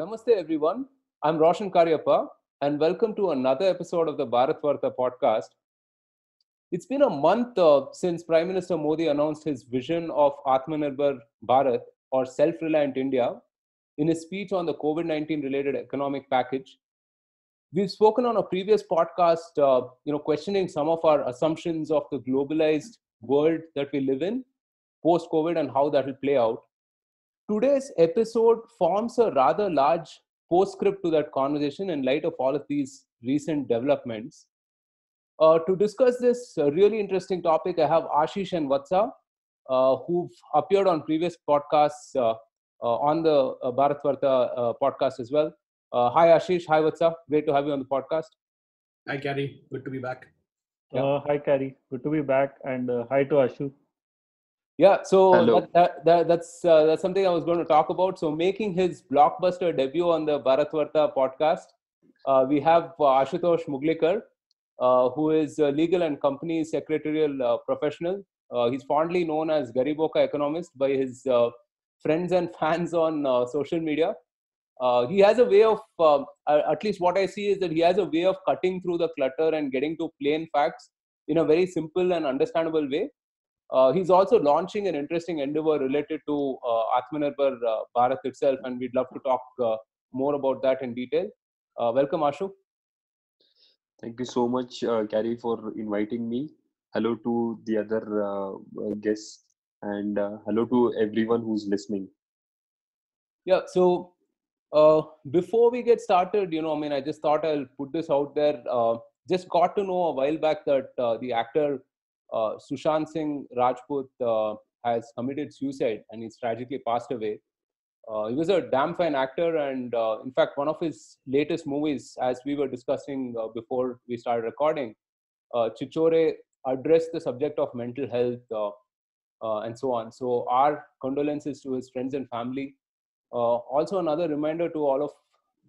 Namaste, everyone. I'm Roshan Cariappa, and welcome to another episode of the Bharatvaarta podcast. It's been a month uh, since Prime Minister Modi announced his vision of Atmanirbhar Bharat or self-reliant India in his speech on the COVID-19 related economic package. We've spoken on a previous podcast, uh, you know, questioning some of our assumptions of the globalized world that we live in post-COVID and how that will play out. Today's episode forms a rather large postscript to that conversation in light of all of these recent developments. Uh, to discuss this uh, really interesting topic, I have Aashish and Vatsa, uh, who've appeared on previous podcasts uh, uh, on the uh, Bharatvaarta podcast as well. hi, Aashish. Hi, Vatsa. Great to have you on the podcast. Hi, Carrie. Good to be back. Yeah. hi, Carrie. Good to be back. And hi to Ashu. Yeah, so that, that, that, that's uh, that's something I was going to talk about. So making his blockbuster debut on the Bharatvaarta podcast, uh, we have uh, Ashutosh Muglikar, uh, who is a legal and company secretarial uh, professional. Uh, he's fondly known as Gareebon ka economist by his friends and fans on social media. he has a way of, at least what I see is that he has a way of cutting through the clutter and getting to plain facts in a very simple and understandable way uh, he's also launching an interesting endeavor related to uh, Atmanirbhar uh, Bharat itself, and we'd love to talk uh, more about that in detail. Uh, welcome, Ashu. Thank you so much, uh, for inviting me. Hello to the other uh, guests, and hello to everyone who's listening. Yeah, so before we get started, you know, I mean, I just thought I'll put this out there. just got to know a while back that the actor uh, Sushant Singh Rajput uh, has committed suicide and he's tragically passed away. Uh, he was a damn fine actor, and uh, in fact, one of his latest movies, as we were discussing uh, before we started recording, uh, Chhichhore addressed the subject of mental health and so on. So, our condolences to his friends and family. also, another reminder to all of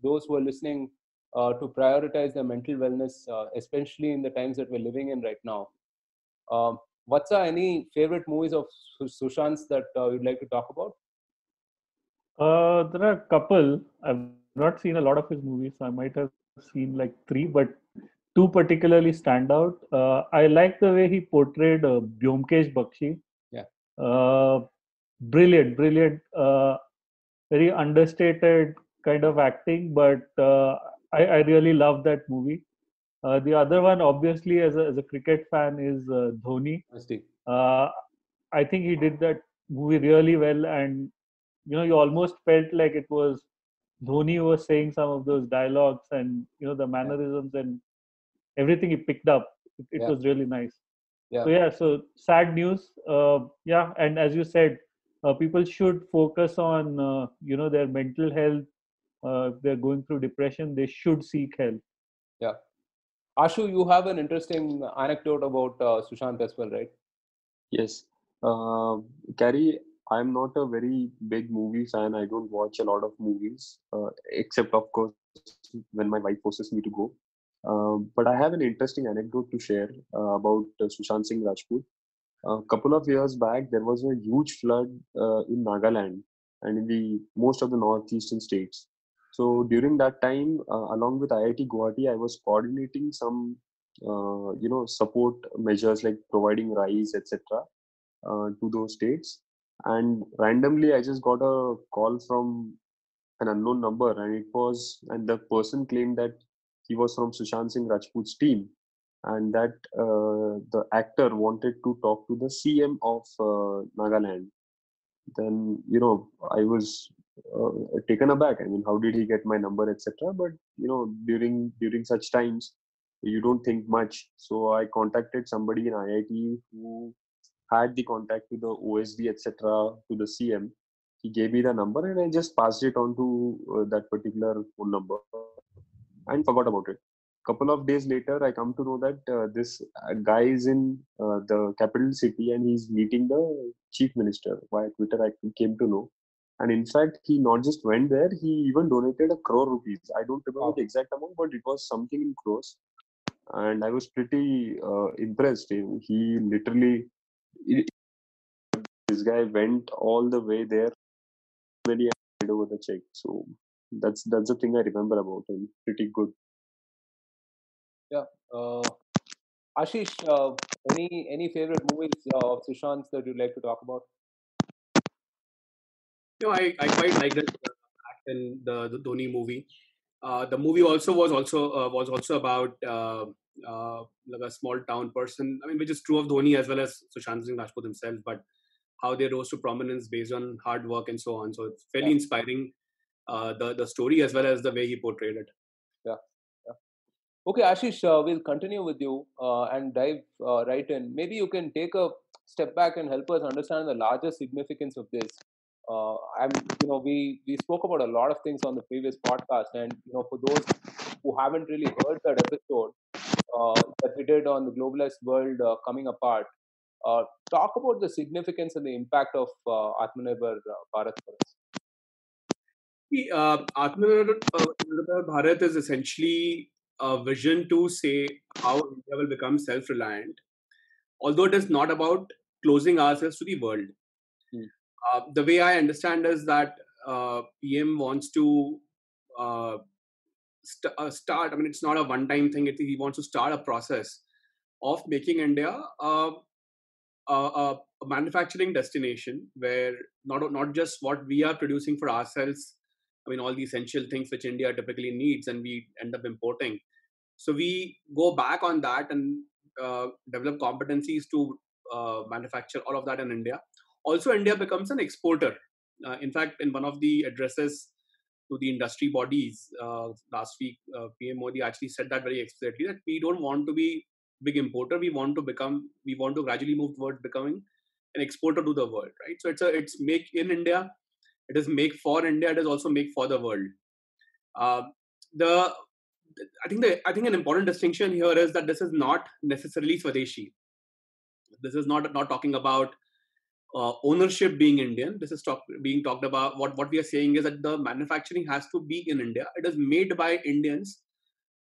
those who are listening to prioritize their mental wellness, especially in the times that we're living in right now. Um, what's uh, any favorite movies of Sushant's that uh, you'd like to talk about? Uh, there are a couple. I've not seen a lot of his movies. So I might have seen like three, but two particularly stand out. Uh, I like the way he portrayed uh, Byomkesh Bakshi. Yeah. Uh, brilliant, brilliant. Uh, very understated kind of acting, but uh, I, I really love that movie. Uh, the other one, obviously, as a, as a cricket fan, is uh, Dhoni. Uh, I think he did that movie really well, and you know, you almost felt like it was Dhoni was saying some of those dialogues, and you know, the mannerisms and everything he picked up. It, it yeah. was really nice. Yeah. So yeah, so sad news. Uh, yeah, and as you said, uh, people should focus on uh, you know their mental health. if they're going through depression, they should seek help. Yeah Ashu, you have an interesting anecdote about uh, Sushant as well, right? Yes. Uh, Carrie, I'm not a very big movie fan. I don't watch a lot of movies, uh, except, of course, when my wife forces me to go. Uh, but I have an interesting anecdote to share uh, about uh, Sushant Singh Rajput. A couple of years back, there was a huge flood uh, in Nagaland and in the most of the northeastern states. So during that time, uh, along with IIT Guwahati, I was coordinating some, uh, you know, support measures like providing rice, etc., uh, to those states. And randomly, I just got a call from an unknown number, and it was, and the person claimed that he was from Sushant Singh Rajput's team, and that uh, the actor wanted to talk to the CM of uh, Nagaland. Then you know, I was uh, taken aback. I mean, how did he get my number, etc. But you know, during during such times, you don't think much. So I contacted somebody in IIT who had the contact to the OSD, etc., to the CM. He gave me the number, and I just passed it on to uh, that particular phone number, and forgot about it. Couple of days later, I come to know that uh, this uh, guy is in uh, the capital city and he's meeting the chief minister. Via Twitter, I came to know and in fact, he not just went there, he even donated a crore rupees. I don't remember wow. the exact amount, but it was something in crores. And I was pretty uh, impressed. He literally, this guy went all the way there, handed over the check. So that's that's the thing I remember about him. Pretty good. Yeah. Uh, Aashish, uh, any any favorite movies uh, of Sushant's that you'd like to talk about? No, I, I quite like that act in the, the Dhoni movie. Uh, the movie also was also uh, was also about uh, uh, like a small town person. I mean, which is true of Dhoni as well as Sushant Singh Rajput himself, but how they rose to prominence based on hard work and so on. So it's fairly Yeah. inspiring. Uh, the the story as well as the way he portrayed it. Yeah. Okay, Aashish, uh, we'll continue with you uh, and dive uh, right in. Maybe you can take a step back and help us understand the larger significance of this. Uh, I'm, you know, we we spoke about a lot of things on the previous podcast, and you know, for those who haven't really heard that episode uh, that we did on the globalized world uh, coming apart, uh, talk about the significance and the impact of uh, Atmanirbhar uh, Bharat for us. See, uh, Atmanirbhar uh, Bharat is essentially a vision to say how India will become self-reliant, although it is not about closing ourselves to the world. Uh, the way I understand is that uh, PM wants to uh, st- uh, start. I mean, it's not a one-time thing. It, he wants to start a process of making India a, a, manufacturing destination where not not just what we are producing for ourselves I mean, all the essential things which India typically needs, and we end up importing. So we go back on that and uh, develop competencies to manufacture all of that in India. Also, India becomes an exporter. Uh, in fact, in one of the addresses to the industry bodies uh, last week, uh, PM Modi actually said that very explicitly that we don't want to be big importer. We want to become. We want to gradually move towards becoming an exporter to the world. Right. So it's a it's make in India it is make for India. It is also make for the world. Uh, the I think the I think an important distinction here is that this is not necessarily Swadeshi. This is not not talking about uh, ownership being Indian. This is talk, being talked about. What what we are saying is that the manufacturing has to be in India. It is made by Indians,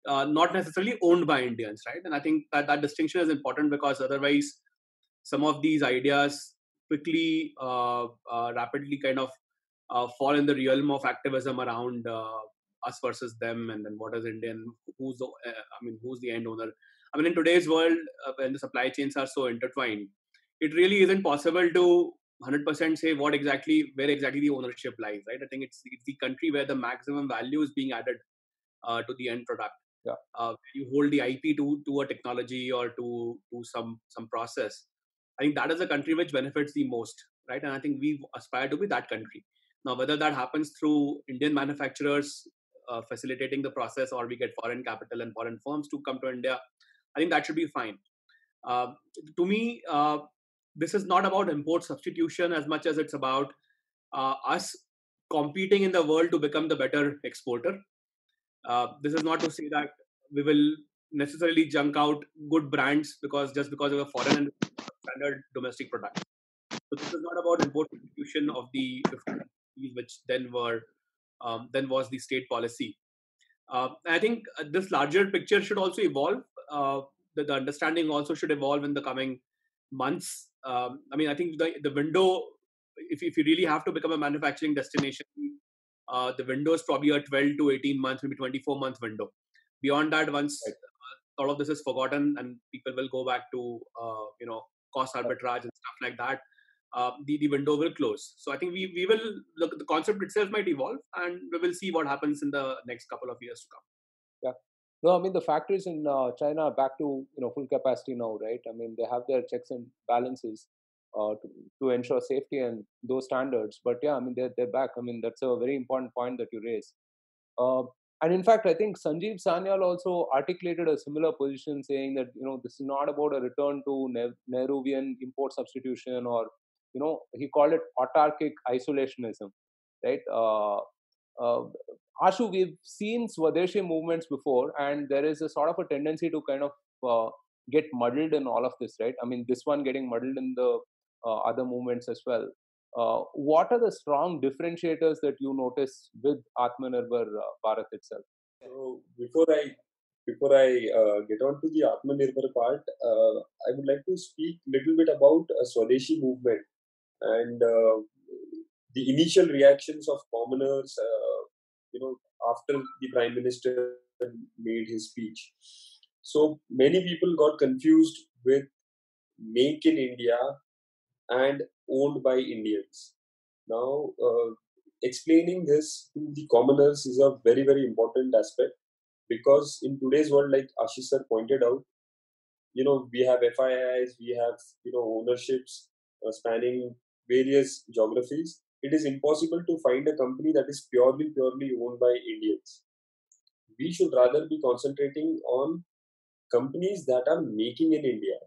uh, not necessarily owned by Indians, right? And I think that that distinction is important because otherwise, some of these ideas quickly, uh, uh rapidly, kind of uh, fall in the realm of activism around uh, us versus them, and then what is Indian? Who's the? I mean, who's the end owner? I mean, in today's world, when the supply chains are so intertwined, it really isn't possible to 100% say what exactly, where exactly the ownership lies, right? I think it's, it's the country where the maximum value is being added uh, to the end product. Yeah. Uh, you hold the IP to to a technology or to to some some process. I think that is a country which benefits the most, right? And I think we aspire to be that country. Now, whether that happens through Indian manufacturers uh, facilitating the process or we get foreign capital and foreign firms to come to India, I think that should be fine. Uh, to me, uh, this is not about import substitution as much as it's about uh, us competing in the world to become the better exporter. Uh, this is not to say that we will necessarily junk out good brands because just because of a foreign and standard domestic product. So this is not about import substitution of the which then were um, then was the state policy. Uh, I think this larger picture should also evolve. Uh, the, the, understanding also should evolve in the coming months. Um, I mean, I think the, the window, if, if you really have to become a manufacturing destination, uh, the window is probably a 12 to 18 months, maybe 24 month window. Beyond that, once right. all of this is forgotten and people will go back to, uh, you know, cost arbitrage and stuff like that, uh, the, the window will close. So I think we, we will look the concept itself might evolve and we will see what happens in the next couple of years to come. Yeah. No, I mean the factories in uh, China are back to you know full capacity now, right? I mean they have their checks and balances uh, to, to ensure safety and those standards. But yeah, I mean they're they're back. I mean that's a very important point that you raise. Uh, and in fact, I think Sanjeev Sanyal also articulated a similar position, saying that you know this is not about a return to ne- Nehruvian import substitution or you know he called it autarkic isolationism right uh, ashu we've seen swadeshi movements before and there is a sort of a tendency to kind of uh, get muddled in all of this right? I mean this one getting muddled in the uh, other movements as well. Uh, what are the strong differentiators that you notice with atmanirbhar uh, bharat itself? So before i before I uh, get on to the Atmanirbhar part, uh, I would like to speak a little bit about a Swadeshi movement and the initial reactions of commoners uh, you know after the prime minister made his speech. So many people got confused with Make in India and owned by Indians. Now, uh, explaining this to the commoners is a very, very important aspect because in today's world, like Aashish sir pointed out, you know, we have FIIs, we have, you know, ownerships uh, spanning various geographies. It is impossible to find a company that is purely, purely owned by Indians. We should rather be concentrating on companies that are making in India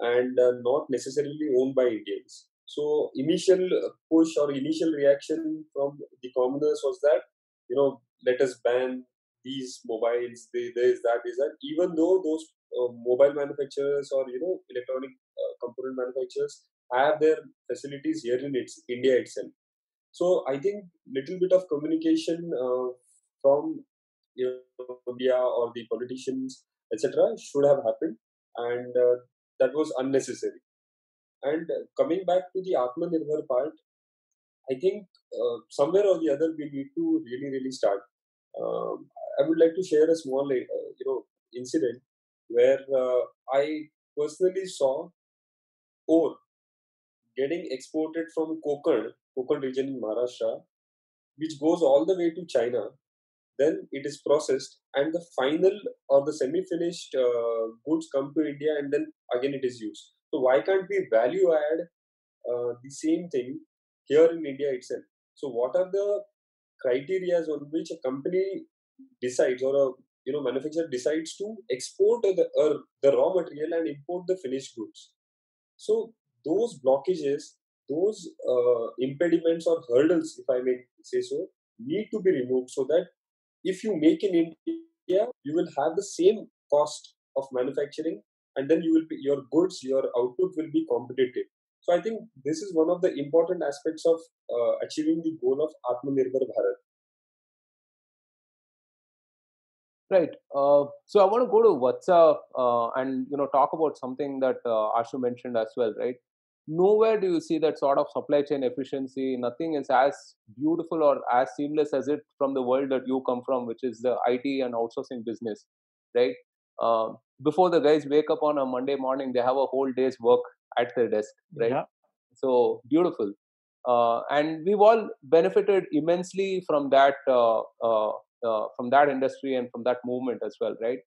and uh, not necessarily owned by Indians. So initial push or initial reaction from the commoners was that you know let us ban these mobiles, there is that, is that. Even though those uh, mobile manufacturers or you know electronic uh, component manufacturers have their facilities here in its, India itself. So I think little bit of communication uh, from you know, India or the politicians etc. should have happened, and uh, that was unnecessary. And coming back to the Atmanirbhar part, I think uh, somewhere or the other we need to really, really start. Um, I would like to share a small, uh, you know, incident where uh, I personally saw ore getting exported from Konkan, Konkan region in Maharashtra, which goes all the way to China. Then it is processed, and the final or the semi-finished uh, goods come to India, and then again it is used. So why can't we value add uh, the same thing here in India itself? So what are the criteria on which a company decides or a you know manufacturer decides to export the uh, the raw material and import the finished goods? So those blockages, those uh, impediments or hurdles, if I may say so, need to be removed so that if you make in India, you will have the same cost of manufacturing and then you will be your goods your output will be competitive. So i think this is one of the important aspects of uh, achieving the goal of atmanirbhar bharat. Right. Uh, so i want to go to Vatsa uh, and you know talk about something that uh, ashu mentioned as well right nowhere do you see that sort of supply chain efficiency nothing is as beautiful or as seamless as it from the world that you come from which is the it and outsourcing business right uh, before the guys wake up on a Monday morning, they have a whole day's work at their desk, right? Yeah. So beautiful. Uh, and we've all benefited immensely from that uh, uh, uh from that industry and from that movement as well, right?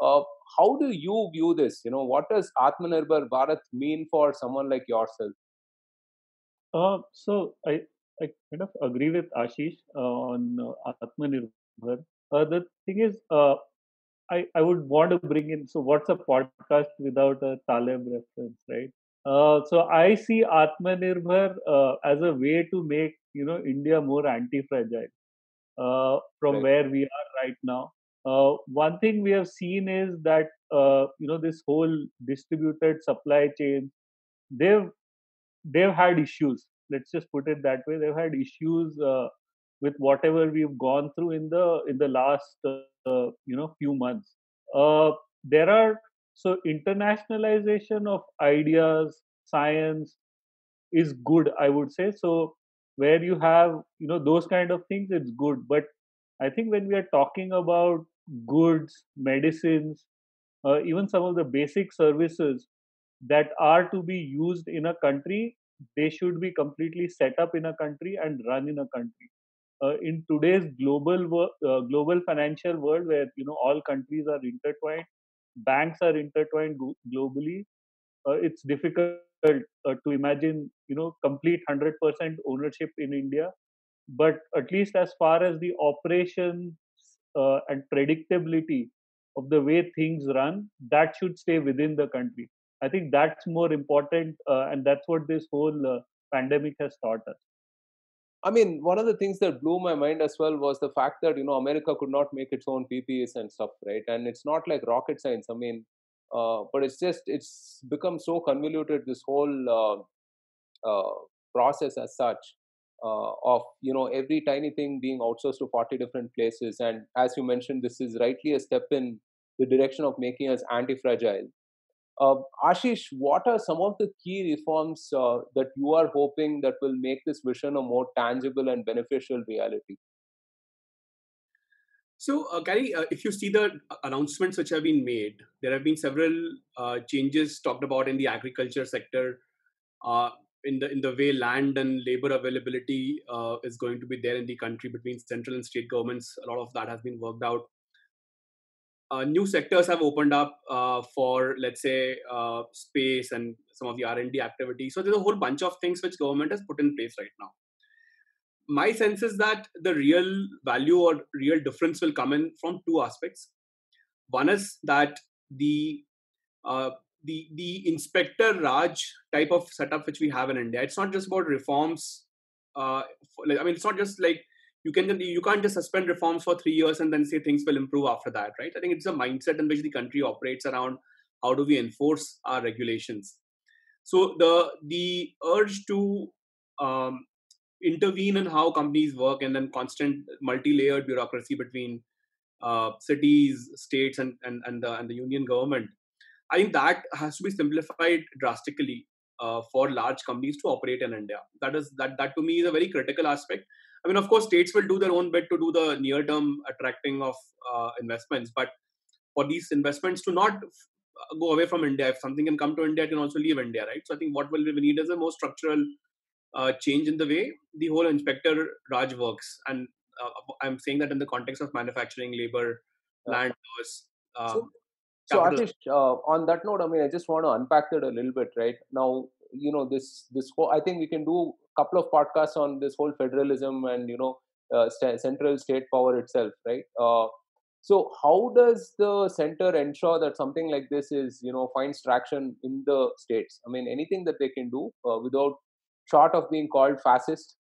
Uh, how do you view this? You know, what does Atmanirbhar Bharat mean for someone like yourself? Uh, so I I kind of agree with Aashish on Atmanirbhar. the thing is, I, I would want to bring in so what's a podcast without a Taleb reference, right? Uh, so I see Atmanirbhar uh, as a way to make you know India more anti-fragile uh, from right. where we are right now. Uh, one thing we have seen is that uh, you know this whole distributed supply chain, they've they've had issues. Let's just put it that way. They've had issues uh, with whatever we've gone through in the in the last uh, you know few months uh, there are so internationalization of ideas science is good i would say so where you have you know those kind of things it's good but i think when we are talking about goods medicines uh, even some of the basic services that are to be used in a country they should be completely set up in a country and run in a country. Uh, in today's global uh, global financial world where you know all countries are intertwined banks are intertwined globally uh, it's difficult uh, to imagine you know complete 100% ownership in india but at least as far as the operations uh, and predictability of the way things run that should stay within the country i think that's more important uh, and that's what this whole pandemic has taught us I mean, one of the things that blew my mind as well was the fact that you know America could not make its own PPEs and stuff, right? And it's not like rocket science. I mean, uh, but it's just it's become so convoluted this whole uh, uh, process as such uh, of you know every tiny thing being outsourced to 40 different places. And as you mentioned, this is rightly a step in the direction of making us anti-fragile. Uh, Aashish, what are some of the key reforms uh, that you are hoping that will make this vision a more tangible and beneficial reality? So, uh, Gary, uh, if you see the announcements which have been made, there have been several uh, changes talked about in the agriculture sector, uh, in the in the way land and labor availability uh, is going to be there in the country between central and state governments. A lot of that has been worked out. Uh, new sectors have opened up for, let's say, space and some of the R and D activities. So there's a whole bunch of things which government has put in place right now my sense is that the real value or real difference will come in from two aspects. One is that the uh, the the inspector Raj type of setup which we have in India. It's not just about reforms. Uh, for, I mean, it's not just like you can you can't just suspend reforms for three years and then say things will improve after that, right? I think it's a mindset in which the country operates around how do we enforce our regulations. So the the urge to um, intervene in how companies work and then constant multi-layered bureaucracy between uh, cities, states, and, and, and, the, and the union government. I think that has to be simplified drastically uh, for large companies to operate in India. That is that that to me is a very critical aspect. I mean, of course, states will do their own bit to do the near-term attracting of uh, investments, but for these investments to not go away from India, if something can come to India, it can also leave India, right? So I think what will we need is a more structural uh, change in the way the whole inspector Raj works. And uh, I'm saying that in the context of manufacturing, labor, land laws. Um, so, so Aashish, uh, on that note, I mean, I just want to unpack that a little bit, right? Now, you know, this this whole, I think we can do a couple of podcasts on this whole federalism and you know, uh, st- central state power itself, right? Uh, so, how does the center ensure that something like this is, you know, finds traction in the states? I mean, anything that they can do uh, without short of being called fascist?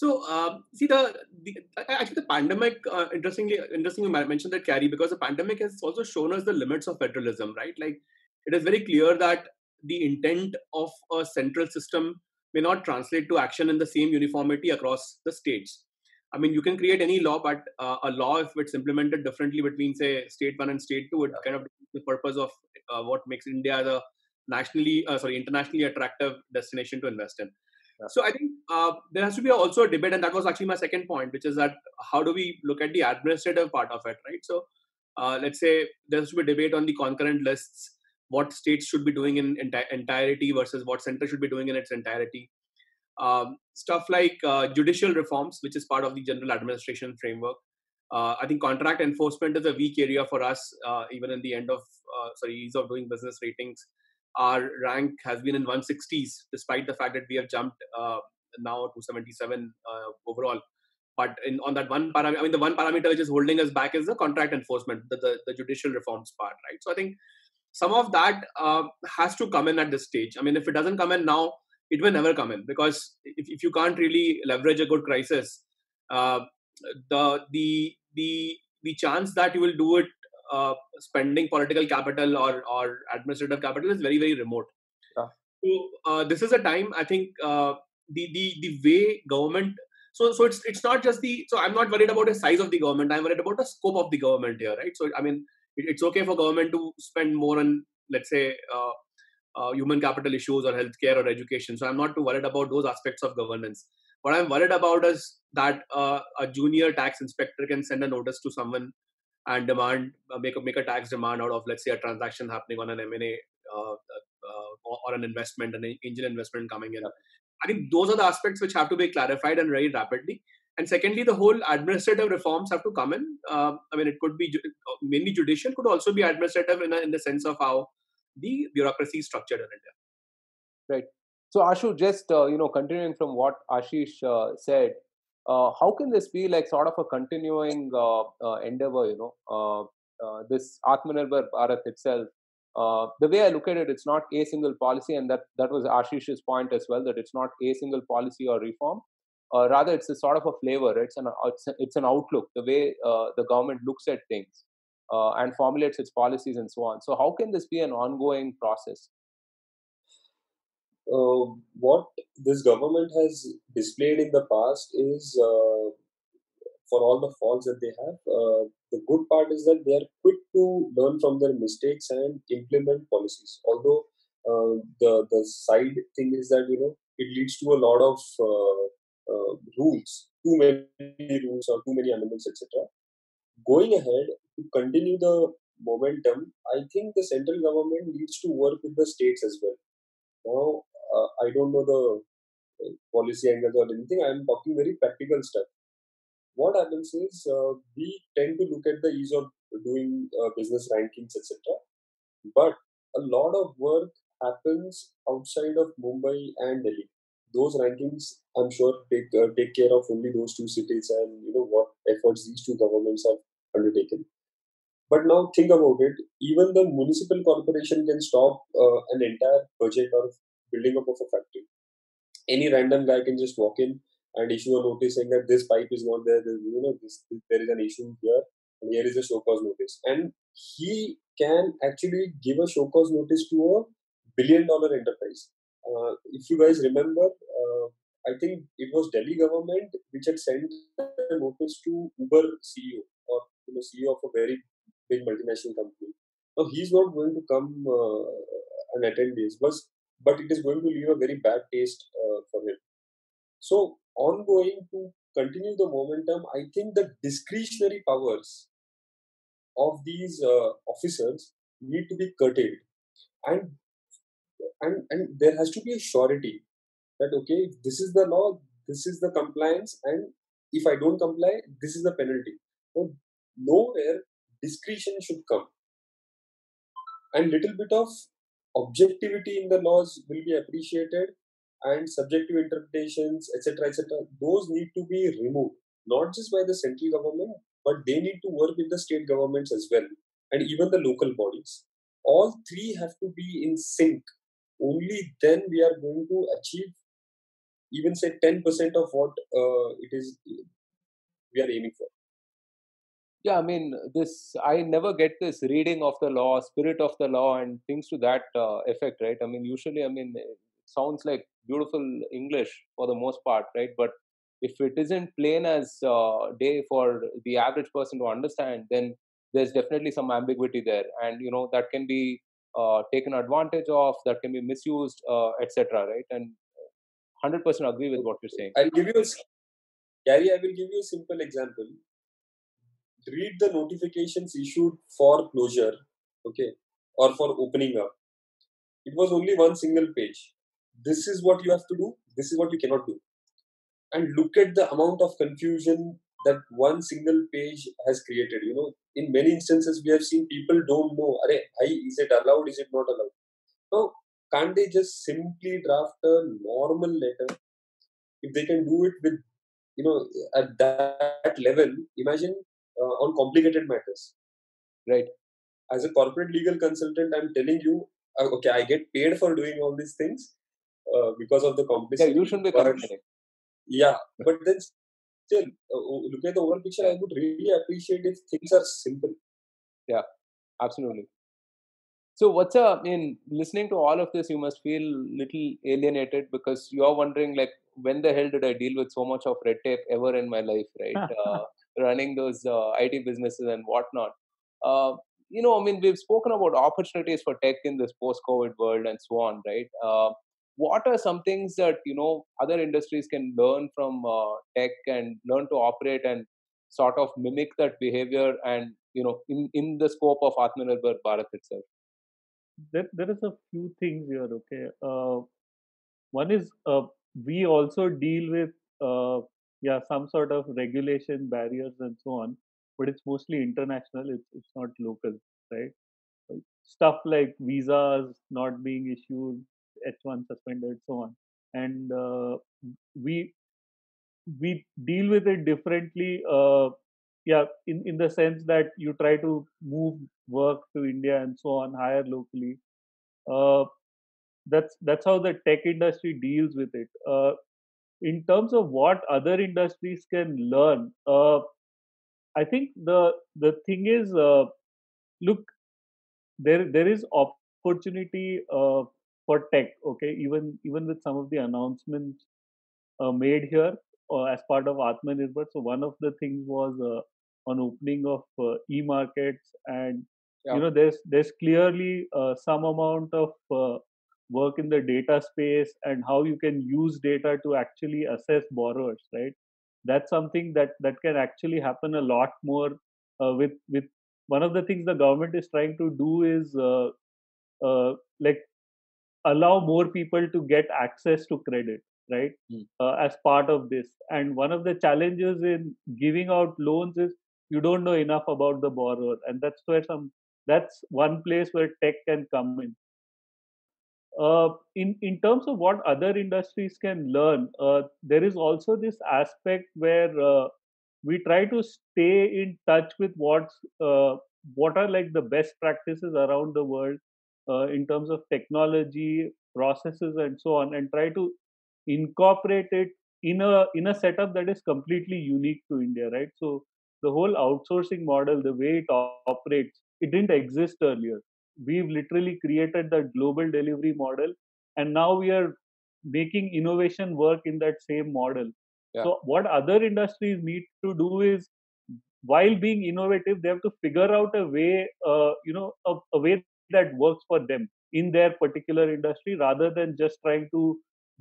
So, uh, see the, the, actually the pandemic. Uh, interestingly, interestingly, you mentioned that Carrie because the pandemic has also shown us the limits of federalism. Right, like it is very clear that the intent of a central system may not translate to action in the same uniformity across the states. I mean, you can create any law, but uh, a law, if it's implemented differently between, say, state one and state two, it kind of the purpose of uh, what makes India the nationally, uh, sorry, internationally attractive destination to invest in. So I think uh, there has to be also a debate, and that was actually my second point, which is that how do we look at the administrative part of it, right? So uh, let's say there has to be a debate on the concurrent lists, what states should be doing in enti- entirety versus what center should be doing in its entirety. Um, stuff like uh, judicial reforms, which is part of the general administration framework. Uh, I think contract enforcement is a weak area for us, uh, even in the end of uh, sorry ease of doing business ratings our rank has been in 160s, despite the fact that we have jumped uh, now to 77 uh, overall. But in, on that one parameter, I mean, the one parameter which is holding us back is the contract enforcement, the, the, the judicial reforms part, right? So I think some of that uh, has to come in at this stage. I mean, if it doesn't come in now, it will never come in because if, if you can't really leverage a good crisis, uh, the the the the chance that you will do it uh, spending political capital or or administrative capital is very very remote. Yeah. So uh, this is a time I think uh, the the the way government. So so it's it's not just the. So I'm not worried about the size of the government. I'm worried about the scope of the government here, right? So I mean, it, it's okay for government to spend more on let's say uh, uh, human capital issues or healthcare or education. So I'm not too worried about those aspects of governance. What I'm worried about is that uh, a junior tax inspector can send a notice to someone and demand uh, make a make a tax demand out of let's say a transaction happening on an M&A uh, uh, or an investment, an angel investment coming in. I think those are the aspects which have to be clarified and very rapidly. And secondly, the whole administrative reforms have to come in. Uh, I mean, it could be ju- uh, mainly judicial, could also be administrative in, a, in the sense of how the bureaucracy is structured in India. Right. So, Ashu, just uh, you know, continuing from what Aashish said, uh, how can this be like sort of a continuing uh, uh, endeavor you know this atmanirbhar bharat itself? The way i look at it it's not a single policy and that that was ashish's point as well that it's not a single policy or reform. Uh, rather it's a sort of a flavor. It's an it's, a, it's an outlook the way uh, the government looks at things uh, and formulates its policies and so on. So how can this be an ongoing process uh, what this government has displayed in the past is uh, for all the faults that they have uh, the good part is that they are quick to learn from their mistakes and implement policies although uh, the the side thing is that you know it leads to a lot of uh, uh, rules too many rules or too many amendments etc going ahead to continue the momentum, I think the central government needs to work with the states as well. Now, uh, I don't know the uh, policy angles or anything. I'm talking very practical stuff. What happens is uh, we tend to look at the ease of doing uh, business rankings, etc. But a lot of work happens outside of Mumbai and Delhi. Those rankings, I'm sure, take uh, take care of only those two cities and you know what efforts these two governments have undertaken. But now think about it. Even the municipal corporation can stop uh, an entire project or building up of a factory. Any random guy can just walk in and issue a notice saying that this pipe is not there. You know, this, there is an issue here, and here is a show cause notice. And he can actually give a show cause notice to a billion dollar enterprise. Uh, if you guys remember, uh, I think it was Delhi government which had sent a notice to Uber CEO or you know, CEO of a very big multinational company. Now he's not going to come uh, and attend this, but but it is going to leave a very bad taste uh, for him. So ongoing to continue the momentum, I think the discretionary powers of these uh, officers need to be curtailed, and and and there has to be a surety that okay, this is the law, this is the compliance, and if I don't comply, this is the penalty. So nowhere discretion should come and little bit of objectivity in the laws will be appreciated and subjective interpretations etc etc those need to be removed. Not just by the central government but they need to work with the state governments as well and even the local bodies. All three have to be in sync. Only then we are going to achieve even say 10% of what uh, it is we are aiming for yeah i mean this i never get this reading of the law spirit of the law and things to that uh, effect right? I mean usually i mean it sounds like beautiful english for the most part right? But if it isn't plain as uh, day for the average person to understand then there's definitely some ambiguity there. And you know that can be uh, taken advantage of that can be misused uh, etc right? And 100% agree with what you're saying. I'll give you a Gary, I will give you a simple example read the notifications issued for closure, okay, or for opening up. It was only one single page. This is what you have to do, this is what you cannot do. And look at the amount of confusion that one single page has created. You know, in many instances, we have seen people don't know, Are, is it allowed, is it not allowed? Now, can't they just simply draft a normal letter? If they can do it with, you know, at that level, imagine uh, on complicated matters. Right. As a corporate legal consultant, I'm telling you, uh, okay, I get paid for doing all these things uh, because of the complexity. Yeah, you should be complaining. Yeah, but then still, look at the overall picture. I would really appreciate if things are simple. Yeah, absolutely. So, what's a in listening to all of this? You must feel little alienated because you're wondering, like, when the hell did I deal with so much of red tape ever in my life, right? uh, running those uh, IT businesses and whatnot. Uh, you know, I mean, we've spoken about opportunities for tech in this post-COVID world and so on, right? Uh, what are some things that you know other industries can learn from uh, tech and learn to operate and sort of mimic that behavior and you know in in the scope of Atmanirbhar Bharat itself? There, there is a few things here. Okay, uh, one is uh, we also deal with yeah some sort of regulation barriers and so on but it's mostly international it's it's not local right? Stuff like visas not being issued h1 suspended so on. And uh, we we deal with it differently uh, yeah in in the sense that you try to move work to india and so on hire locally. Uh, that's that's how the tech industry deals with it. Uh, in terms of what other industries can learn, uh, I think the the thing is, uh, look, there there is opportunity uh, for tech. Okay, even even with some of the announcements uh, made here uh, as part of Atmanirbhar. So one of the things was uh, on opening of e-markets, and yeah. you know, there's there's clearly some amount of work in the data space and how you can use data to actually assess borrowers right? That's something that that can actually happen a lot more uh, with with one of the things the government is trying to do is uh, uh, like allow more people to get access to credit right uh, as part of this. And one of the challenges in giving out loans is you don't know enough about the borrower. And that's where some that's one place where tech can come in uh, in in terms of what other industries can learn uh, there is also this aspect where uh, we try to stay in touch with what's uh, what are like the best practices around the world uh, in terms of technology processes and so on and try to incorporate it in a in a setup that is completely unique to india right? So the whole outsourcing model the way it operates it didn't exist earlier we've literally created that global delivery model and now we are making innovation work in that same model. Yeah. so what other industries need to do is while being innovative they have to figure out a way uh, you know a, a way that works for them in their particular industry rather than just trying to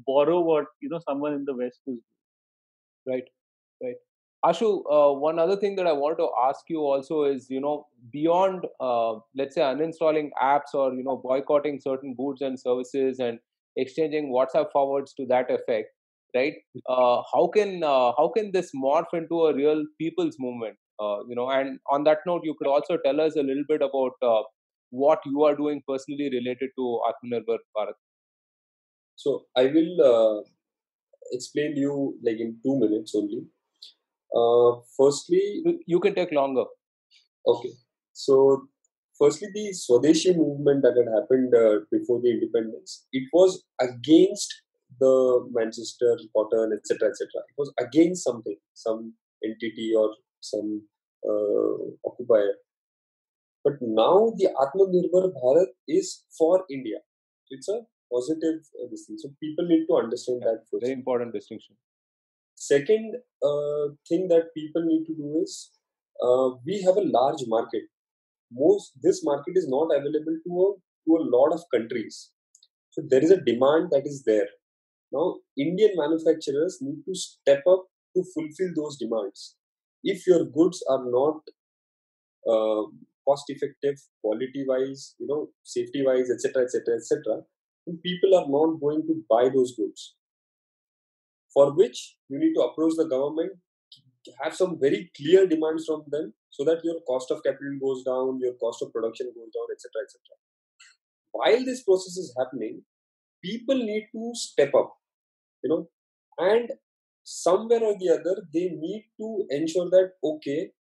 borrow what you know someone in the west is doing. Right. Right ashu uh, one other thing that i want to ask you also is you know beyond uh, let's say uninstalling apps or you know boycotting certain goods and services and exchanging whatsapp forwards to that effect right? Uh, how can uh, how can this morph into a real people's movement? Uh, you know and on that note you could also tell us a little bit about uh, what you are doing personally related to atmanirbhar bharat. So I will explain you like in two minutes only. Uh, firstly, You- can take longer okay. So firstly, the Swadeshi movement that had happened uh, before the independence, it was against the Manchester cotton, etc., etc. It was against something, some entity or some uh, occupier. But now the Atmanirbhar Bharat is for India. It's a positive uh. So people need to understand that first. very important distinction Second uh, thing that people need to do is uh, we have a large market. Most this market is not available to a to a lot of countries. So there is a demand that is there. Now Indian manufacturers need to step up to fulfill those demands. If your goods are not uh, cost effective, quality wise, you know, safety wise, etc., etc., etc., people are not going to buy those goods for which you need to approach the government, have some very clear demands from them so that your cost of capital goes down, your cost of production goes down, etc. etc. While this process is happening, people need to step up, you know, and somewhere or the other, they need to ensure that okay,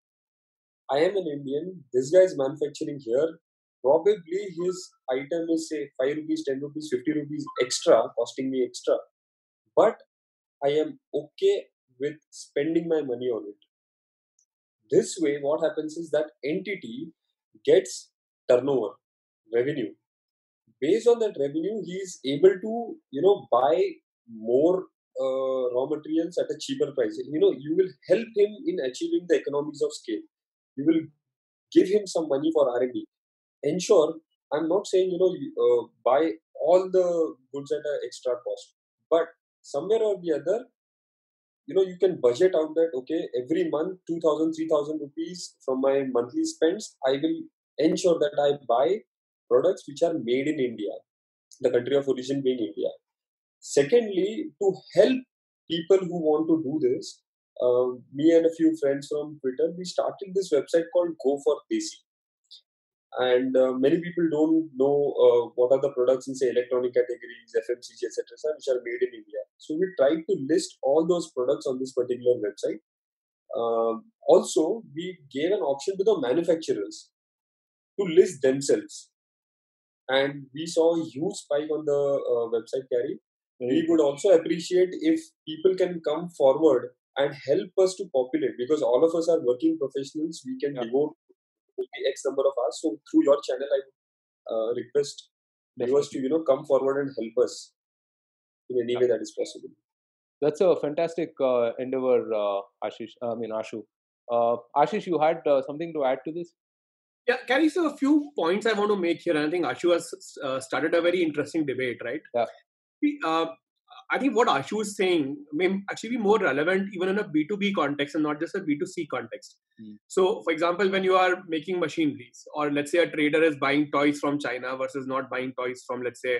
I am an Indian, this guy is manufacturing here. Probably his item is say 5 rupees, 10 rupees, 50 rupees extra, costing me extra. But I am okay with spending my money on it. This way, what happens is that entity gets turnover, revenue. Based on that revenue, he is able to, you know, buy more uh, raw materials at a cheaper price. You know, you will help him in achieving the economies of scale. You will give him some money for R&D. Ensure, I'm not saying, you know, uh, buy all the goods at an extra cost, but somewhere or the other you know you can budget out that okay every month 2000 3000 rupees from my monthly spends i will ensure that i buy products which are made in india the country of origin being india. Secondly to help people who want to do this uh, me and a few friends from twitter we started this website called go for desi and uh, many people don't know uh, what are the products in say electronic categories fmcg etc which are made in india. So we tried to list all those products on this particular website. Um, also we gave an option to the manufacturers to list themselves. And we saw a huge spike on the uh, website carry. We would also appreciate if people can come forward and help us to populate because all of us are working professionals. We can Yeah. devote maybe x number of hours so through your channel i would uh, request viewers to you know come forward and help us in any way that is possible That's a fantastic uh, endeavor, uh, Aashish. I mean, Ashu. Uh, Aashish, you had uh, something to add to this? Yeah, Gary, so a few points I want to make here. And I think Ashu has uh, started a very interesting debate, right? Yeah. I think what Ashu is saying may actually be more relevant even in a B2B context and not just a B2C context. Mm. So, for example, when you are making machineries, or let's say a trader is buying toys from China versus not buying toys from, let's say,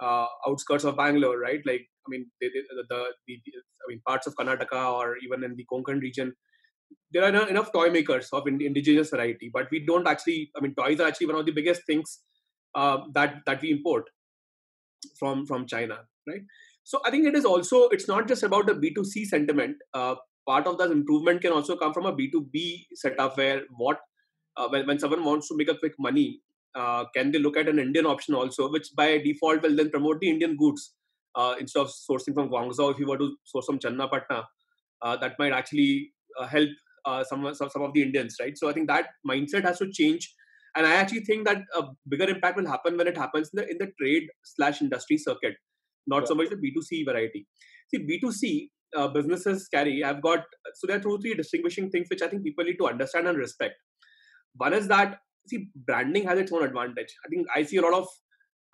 uh, outskirts of Bangalore, right? Like, I mean, the, the, the, the, I mean, parts of Karnataka or even in the Konkan region, there are enough toy makers of indigenous variety, but we don't actually. I mean, toys are actually one of the biggest things uh, that that we import from from China, right? So I think it is also it's not just about the B2C sentiment. Uh, part of that improvement can also come from a B2B setup where what uh, when, when someone wants to make a quick money, uh, can they look at an Indian option also, which by default will then promote the Indian goods uh, instead of sourcing from Guangzhou. If you were to source from Channapatna, uh, that might actually uh, help some, some some of the Indians, right? So I think that mindset has to change and i actually think that a bigger impact will happen when it happens in the in the trade slash industry circuit not so much the B2C variety. See, B2C uh, businesses carry, I've got, so there are two, three distinguishing things which I think people need to understand and respect. One is that, see, branding has its own advantage. I think I see a lot of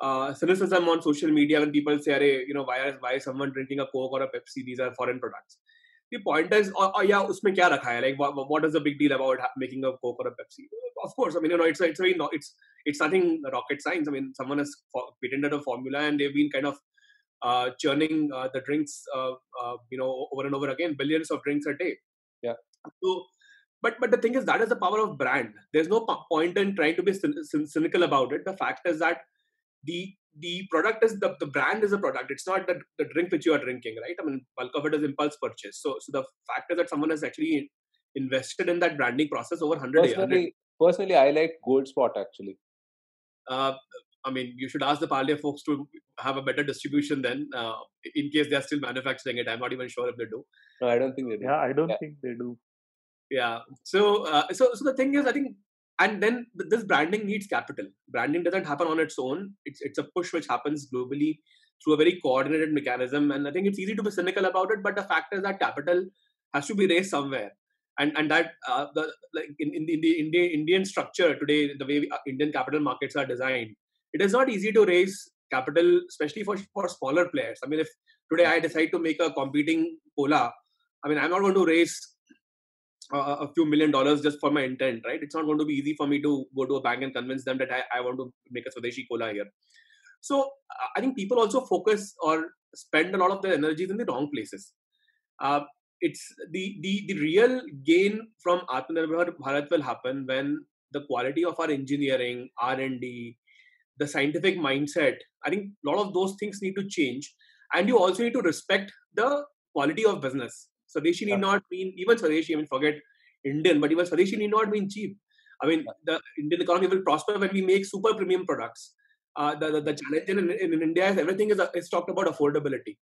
uh, cynicism on social media when people say, hey, you know, why is, why is someone drinking a Coke or a Pepsi? These are foreign products. The point is, oh, oh, yeah, usme kya rakha hai? like what, what is the big deal about making a Coke or a Pepsi? Of course, I mean, you know, it's it's very it's it's nothing rocket science. I mean, someone has patented a formula and they've been kind of uh, churning uh, the drinks, uh, uh, you know, over and over again, billions of drinks a day. Yeah. So, but but the thing is, that is the power of brand. There's no point in trying to be cynical about it. The fact is that the the product is the, the brand is a product it's not the, the drink which you are drinking right i mean bulk of it is impulse purchase so so the fact is that someone has actually invested in that branding process over 100 personally, years personally i like gold spot actually uh, I mean, you should ask the Parle folks to have a better distribution then, uh, in case they're still manufacturing it. I'm not even sure if they do. No, I don't think they do. Yeah, I don't yeah. think they do. Yeah. So, uh, so, so the thing is, I think and then this branding needs capital branding doesn't happen on its own it's it's a push which happens globally through a very coordinated mechanism and i think it's easy to be cynical about it but the fact is that capital has to be raised somewhere and and that uh, the like in, in the, in the Indian, Indian structure today the way we, uh, Indian capital markets are designed it is not easy to raise capital especially for for smaller players i mean if today i decide to make a competing cola i mean i'm not going to raise a few million dollars just for my intent, right? It's not going to be easy for me to go to a bank and convince them that I, I want to make a Swadeshi cola here. So I think people also focus or spend a lot of their energies in the wrong places. Uh, it's the, the the real gain from Atmanirbhar Bharat will happen when the quality of our engineering, R and D, the scientific mindset. I think a lot of those things need to change, and you also need to respect the quality of business. Swadeshi need not mean even Swadeshi. I mean, forget Indian, but even Swadeshi need not mean cheap. I mean, the Indian economy will prosper when we make super premium products. Uh, the, the, the challenge in, in, in, India is everything is, is talked about affordability.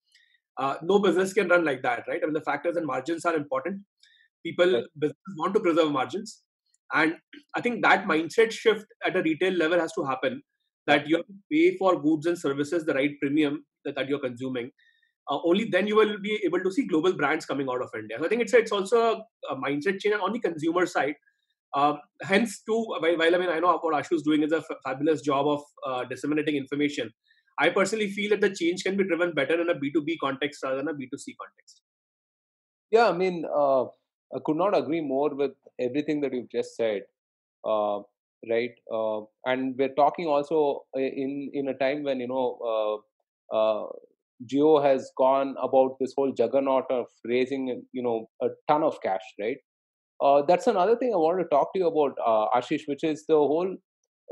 Uh, no business can run like that, right? I mean, the factors and margins are important. People right. businesses want to preserve margins, and I think that mindset shift at a retail level has to happen. That you have to pay for goods and services the right premium that, that you're consuming, uh, only then you will be able to see global brands coming out of India. So I think it's it's also a, mindset change on the consumer side. Uh, hence, too, while, while, I mean I know what Ashu is doing is a f- fabulous job of uh, disseminating information. I personally feel that the change can be driven better in a B2B context rather than a B2C context. Yeah, I mean, uh, I could not agree more with everything that you've just said. Uh, right, uh, and we're talking also in in a time when you know Jio has gone about this whole juggernaut of raising, you know, a ton of cash, right? Uh, that's another thing I want to talk to you about, uh, Aashish, which is the whole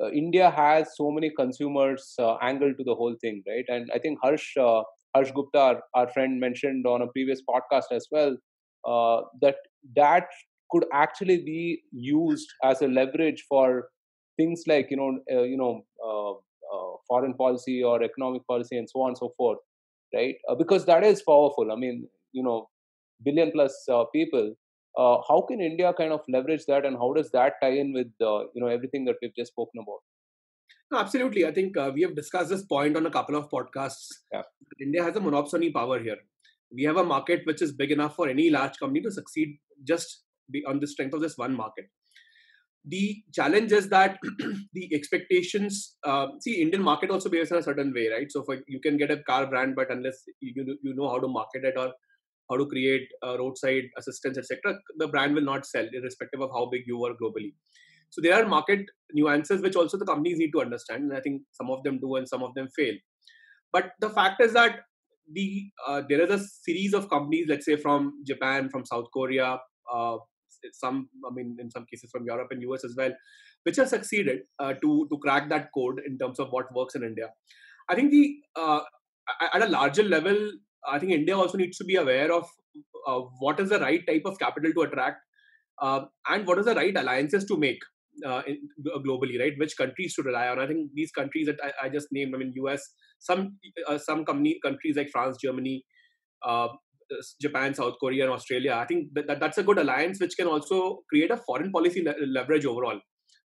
uh, India has so many consumers uh, angle to the whole thing, right? And I think Harsh uh, Harsh Gupta, our, our, friend, mentioned on a previous podcast as well uh, that that could actually be used as a leverage for things like you know you know foreign policy or economic policy and so on and so forth right? Uh, because that is powerful. I mean, you know, billion plus uh, people. Uh, how can India kind of leverage that, and how does that tie in with you know everything that we've just spoken about? No, absolutely. I think uh, we have discussed this point on a couple of podcasts. Yeah. India has a monopoly power here. We have a market which is big enough for any large company to succeed just on the strength of this one market. The challenge is that the expectations uh, see indian market also behaves in a certain way right? So for you can get a car brand but unless you you know how to market it or how to create roadside assistance etc the brand will not sell irrespective of how big you are globally. So there are market nuances which also the companies need to understand and i think some of them do and some of them fail. But the fact is that the uh, there is a series of companies let's say from japan from south korea uh, some, I mean, in some cases from Europe and US as well, which have succeeded uh, to to crack that code in terms of what works in India. I think the uh, at a larger level, I think India also needs to be aware of uh, what is the right type of capital to attract uh, and what is the right alliances to make uh, in, globally, right? Which countries to rely on? I think these countries that I, I just named, I mean, US, some uh, some company countries like France, Germany, uh, Japan, South Korea, and Australia. I think that, that that's a good alliance which can also create a foreign policy le- leverage overall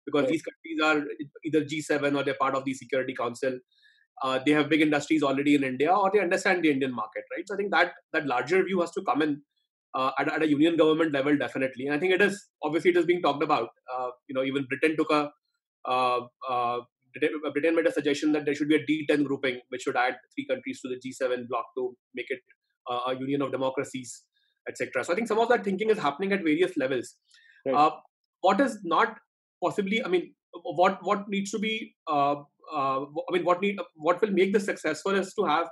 because right. these countries are either G7 or they're part of the Security Council. Uh, they have big industries already in India or they understand the Indian market, right? So I think that that larger view has to come in uh, at, at, a union government level, definitely. And I think it is obviously it is being talked about. Uh, you know, even Britain took a uh, uh, Britain made a suggestion that there should be a D10 grouping, which should add three countries to the G7 bloc to make it a union of democracies, etc. So I think some of that thinking is happening at various levels. Right. Uh, what is not possibly, I mean, what what needs to be, uh, uh, I mean, what need what will make this successful is to have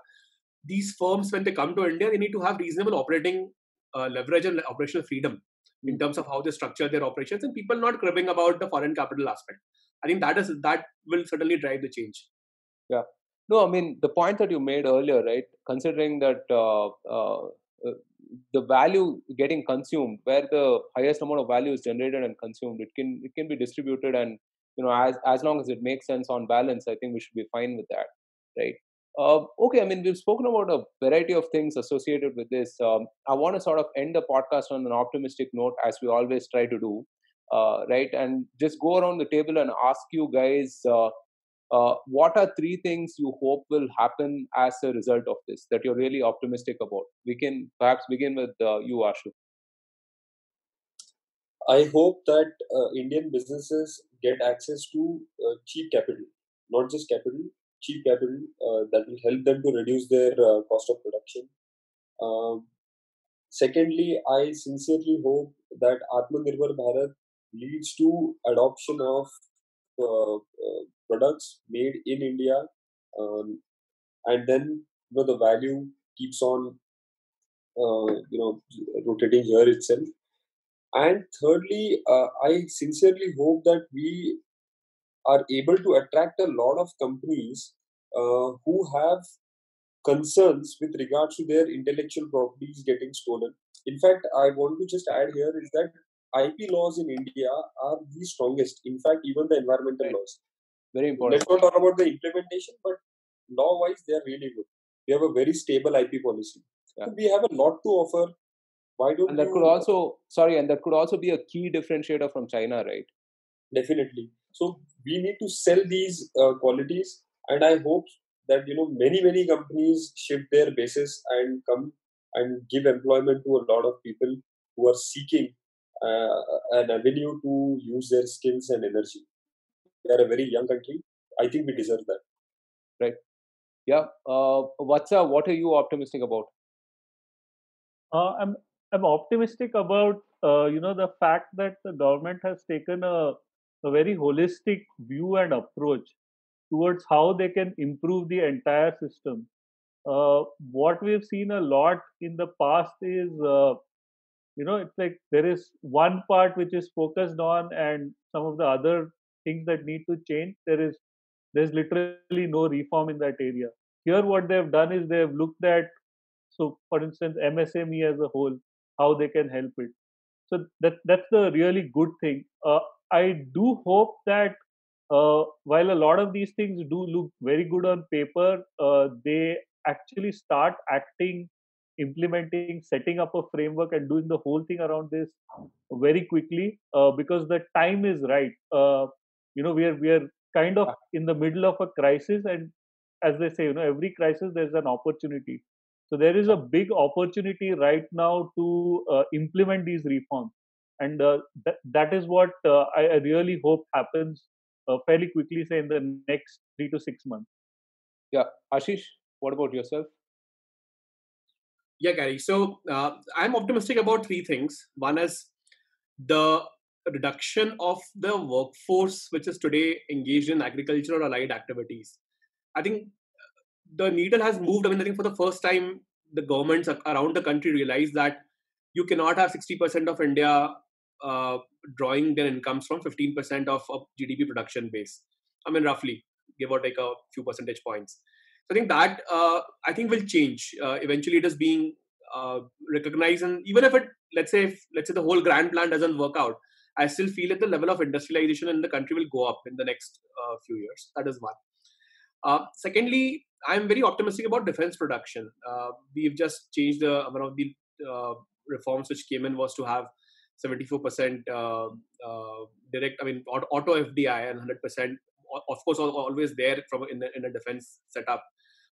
these firms when they come to India, they need to have reasonable operating uh, leverage and operational freedom in hmm. terms of how they structure their operations, and people not cribbing about the foreign capital aspect. I think that is that will certainly drive the change. Yeah, no, I mean the point that you made earlier, right? Considering that uh, uh, uh, the value getting consumed, where the highest amount of value is generated and consumed, it can it can be distributed, and you know, as as long as it makes sense on balance, I think we should be fine with that, right? Uh, okay, I mean we've spoken about a variety of things associated with this. Um, I want to sort of end the podcast on an optimistic note, as we always try to do, uh, right? And just go around the table and ask you guys uh, what are three things you hope will happen as a result of this that you're really optimistic about? We can perhaps begin with uh, you, Ashu. I hope that uh, Indian businesses get access to uh, cheap capital, not just capital, cheap capital uh, that will help them to reduce their uh, cost of production. Um, secondly, I sincerely hope that Atmanirbhar Bharat leads to adoption of uh, uh, products made in India, um, and then you know the value keeps on uh, you know rotating here itself. And thirdly, I sincerely hope that we are able to attract a lot of companies uh, who have concerns with regards to their intellectual properties getting stolen. In fact, I want to just add here is that IP laws in India are the strongest. In fact, even the environmental right. laws. Very important. Let's not talk about the implementation, but law-wise, they are really good. We have a very stable IP policy. Yeah. So we have a lot to offer. Why don't and that could also sorry, and that could also be a key differentiator from China, right? Definitely. So we need to sell these uh, qualities, and I hope that you know many many companies shift their bases and come and give employment to a lot of people who are seeking uh, an avenue to use their skills and energy. We are a very young country. I think we deserve that. Right. Yeah. Uh, what's uh, what are you optimistic about? Uh, I'm I'm optimistic about uh, you know the fact that the government has taken a a very holistic view and approach towards how they can improve the entire system. Uh, what we've seen a lot in the past is uh, you know it's like there is one part which is focused on and some of the other things that need to change there is there's literally no reform in that area. Here what they've done is they've looked at so for instance msme as a whole how they can help it. So that that's the really good thing. Uh, i do hope that uh, while a lot of these things do look very good on paper uh, they actually start acting implementing, setting up a framework, and doing the whole thing around this very quickly uh, because the time is right. You know, we are we are kind of in the middle of a crisis, and as they say, you know, every crisis there's an opportunity. So there is a big opportunity right now to uh, implement these reforms. and uh, th- that is what uh, I, I, really hope happens uh, fairly quickly, say in the next three to six months. Yeah, Aashish, what about yourself? Yeah, Gary. So uh, I'm optimistic about three things. One is the reduction of the workforce which is today engaged in agriculture or allied activities. I think the needle has moved. I mean, I think for the first time, the governments around the country realize that you cannot have 60% of India uh, drawing their incomes from 15% of, of GDP production base. I mean, roughly, give or take a few percentage points. So I think that uh, I think will change. Uh, eventually, it is being uh, recognized, and even if it, let's say, if, let's say the whole grand plan doesn't work out, I still feel that the level of industrialization in the country will go up in the next uh, few years. That is one. Uh, secondly, I'm very optimistic about defense production. Uh, we've just changed the one of the uh, reforms which came in was to have 74% uh, uh, direct, I mean, auto FDI and 100%, of course, always there from in, the, in a defense setup.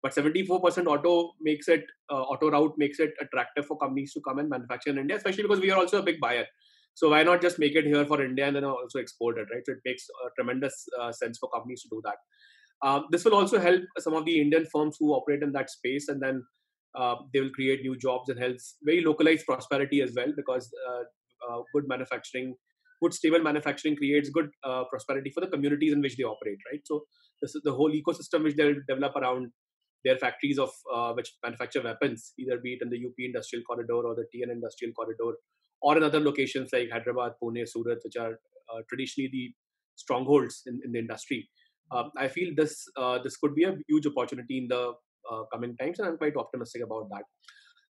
But 74% auto makes it, auto route makes it attractive for companies to come and manufacture in India, especially because we are also a big buyer. So why not just make it here for India and then also export it, right? So it makes tremendous uh, sense for companies to do that. Um, this will also help some of the Indian firms who operate in that space, and then uh, they will create new jobs and help very localized prosperity as well because uh, uh, good manufacturing, good stable manufacturing creates good uh, prosperity for the communities in which they operate, right? So this is the whole ecosystem which they'll develop around their factories of uh, which manufacture weapons, either be it in the UP industrial corridor or the TN industrial corridor, or in other locations like Hyderabad, Pune, Surat, which are uh, traditionally the strongholds in, in the industry. Um, I feel this uh, this could be a huge opportunity in the uh, coming times, and I'm quite optimistic about that.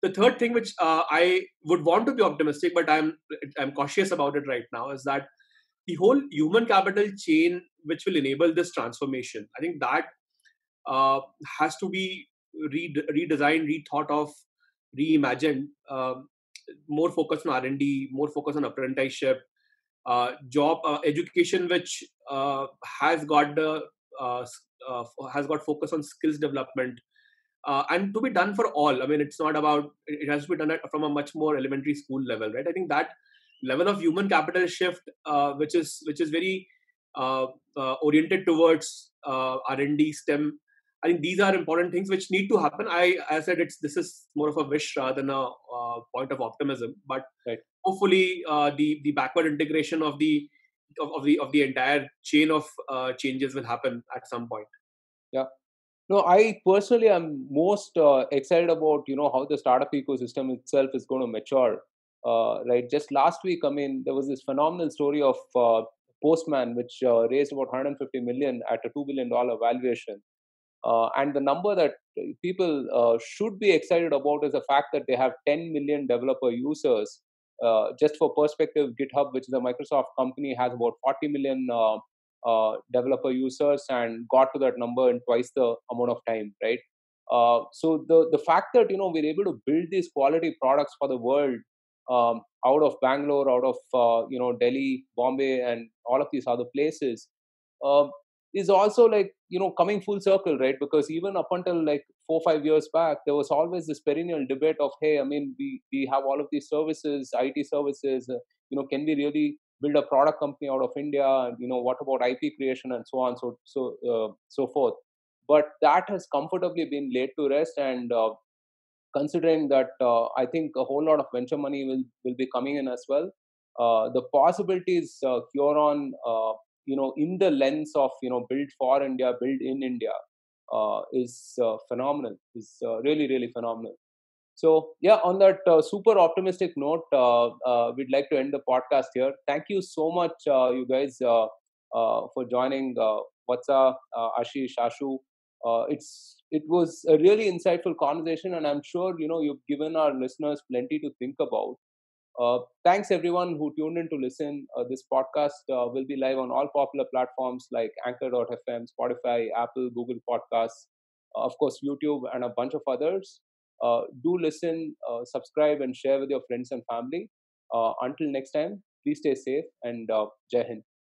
The third thing, which uh, I would want to be optimistic, but I'm I'm cautious about it right now, is that the whole human capital chain, which will enable this transformation, I think that uh, has to be re- redesigned, rethought of, reimagined. Um, more focus on R&D, more focus on apprenticeship, uh, job uh, education which uh, has got the uh, uh, has got focus on skills development. Uh, and to be done for all i mean it's not about it has to be done from a much more elementary school level right? I think that level of human capital shift which is which is very oriented towards r&d stem I think these are important things which need to happen. I, I said it's this is more of a wish rather than a uh, point of optimism. But right. hopefully, uh, the the backward integration of the of, of, the of the entire chain of uh, changes will happen at some point. Yeah. No, I personally am most uh, excited about you know how the startup ecosystem itself is going to mature. Uh, right. Just last week, I mean, there was this phenomenal story of uh, Postman, which raised about 150 million at a two billion dollar valuation uh, and the number that people uh, should be excited about is the fact that they have 10 million developer users. Uh, just for perspective, GitHub, which is a Microsoft company, has about 40 million uh, uh, developer users and got to that number in twice the amount of time, right? Uh, so the the fact that you know we're able to build these quality products for the world um, out of Bangalore, out of you know Delhi, Bombay, and all of these other places, is also like you know coming full circle right? Because even up until like four five years back there was always this perennial debate of hey i mean we we have all of these services it services uh, you know can we really build a product company out of india? And you know what about ip creation and so on so so uh, so forth. But that has comfortably been laid to rest and uh, considering that uh, i think a whole lot of venture money will will be coming in as well. Uh, the possibilities uh, Qyron uh, you know in the lens of you know build for india build in india uh, is uh, phenomenal is uh, really really phenomenal. So yeah on that uh, super optimistic note uh, uh, we'd like to end the podcast here. Thank you so much you guys for joining what's up Aashish ashu. It's it was a really insightful conversation and i'm sure you know you've given our listeners plenty to think about uh, thanks everyone who tuned in to listen. Uh, this podcast uh, will be live on all popular platforms like Anchor.fm, Spotify, Apple, Google Podcasts, uh, of course, YouTube, and a bunch of others. Uh, do listen, subscribe, and share with your friends and family. until next time, please stay safe and Jai Hind.